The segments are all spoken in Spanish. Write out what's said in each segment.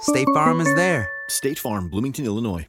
State Farm is there. State Farm, Bloomington, Illinois.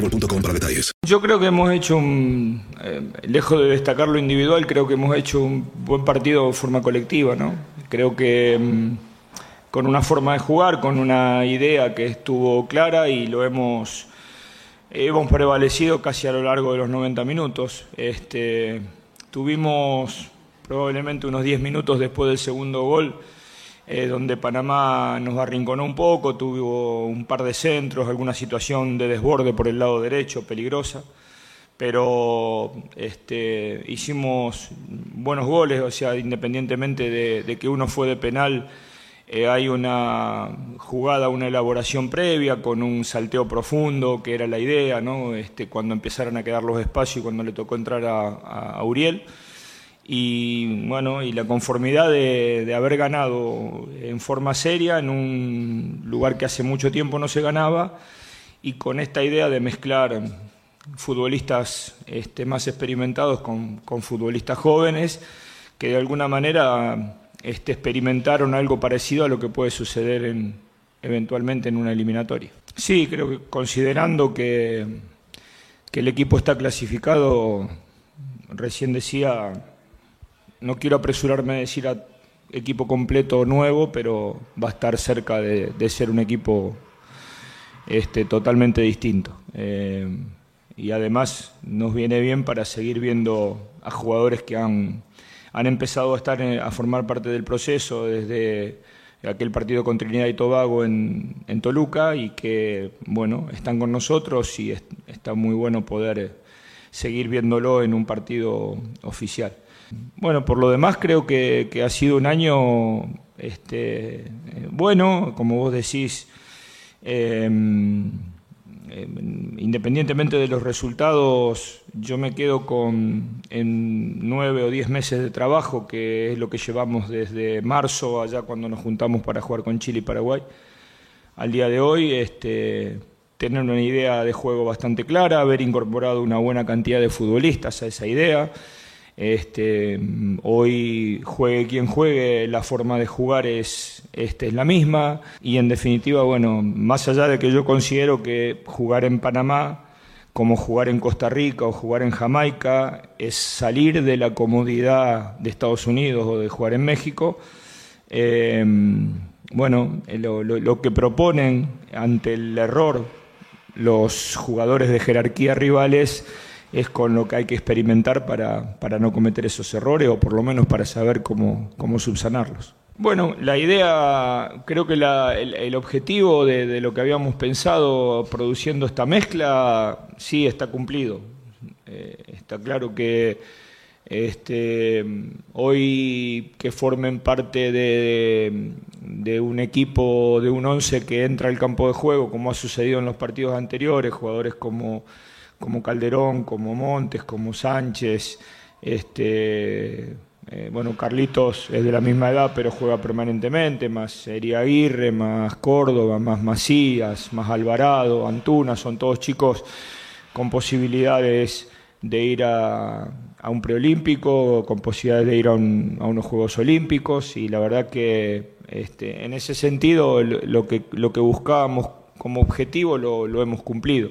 boostmobile.com para detalles. Yo creo que hemos hecho un, eh, lejos de destacar lo individual, creo que hemos hecho un buen partido de forma colectiva, ¿no? Creo que mm, con una forma de jugar, con una idea que estuvo clara y lo hemos, hemos prevalecido casi a lo largo de los 90 minutos. Este, tuvimos probablemente unos 10 minutos después del segundo gol, eh, donde Panamá nos arrinconó un poco, tuvo un par de centros, alguna situación de desborde por el lado derecho, peligrosa, pero este, hicimos buenos goles, o sea, independientemente de, que uno fue de penal, eh, hay una jugada, una elaboración previa con un salteo profundo, que era la idea, ¿no? este, cuando empezaron a quedar los espacios y cuando le tocó entrar a, a Uriel y bueno, y la conformidad de, haber ganado en forma seria en un lugar que hace mucho tiempo no se ganaba y con esta idea de mezclar futbolistas este, más experimentados con, futbolistas jóvenes que de alguna manera este, experimentaron algo parecido a lo que puede suceder en, eventualmente en una eliminatoria. Sí, creo que considerando que el equipo está clasificado, recién decía no quiero apresurarme a decir a equipo completo nuevo, pero va a estar cerca de, ser un equipo este, totalmente distinto. Eh, y además nos viene bien para seguir viendo a jugadores que han, han empezado a estar a formar parte del proceso desde aquel partido con Trinidad y Tobago en, en Toluca y que bueno están con nosotros y es, está muy bueno poder seguir viéndolo en un partido oficial. Bueno, por lo demás creo que, ha sido un año este, bueno, como vos decís, eh, eh, independientemente de los resultados, yo me quedo con en nueve o diez meses de trabajo, que es lo que llevamos desde marzo, allá cuando nos juntamos para jugar con Chile y Paraguay, al día de hoy, este, tener una idea de juego bastante clara, haber incorporado una buena cantidad de futbolistas a esa idea. Este, hoy juegue quien juegue, la forma de jugar es, este, es la misma. Y en definitiva, bueno, más allá de que yo considero que jugar en Panamá como jugar en Costa Rica o jugar en Jamaica es salir de la comodidad de Estados Unidos o de jugar en México, eh, bueno, lo, lo, lo que proponen ante el error los jugadores de jerarquía rivales es con lo que hay que experimentar para, para no cometer esos errores o por lo menos para saber cómo, cómo subsanarlos. Bueno, la idea, creo que el, objetivo de, lo que habíamos pensado produciendo esta mezcla sí está cumplido. Eh, está claro que este, hoy que formen parte de, un equipo, de un once que entra al campo de juego, como ha sucedido en los partidos anteriores, jugadores como, como Calderón, como Montes, como Sánchez, este, eh, bueno, Carlitos es de la misma edad, pero juega permanentemente, más Eria Aguirre, más Córdoba, más Macías, más Alvarado, Antuna, son todos chicos con posibilidades de ir a, un preolímpico, con posibilidades de ir a, unos Juegos Olímpicos, y la verdad que este, en ese sentido lo que, lo que buscábamos como objetivo lo hemos cumplido.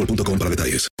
boostmobile para detalles.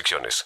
restricciones.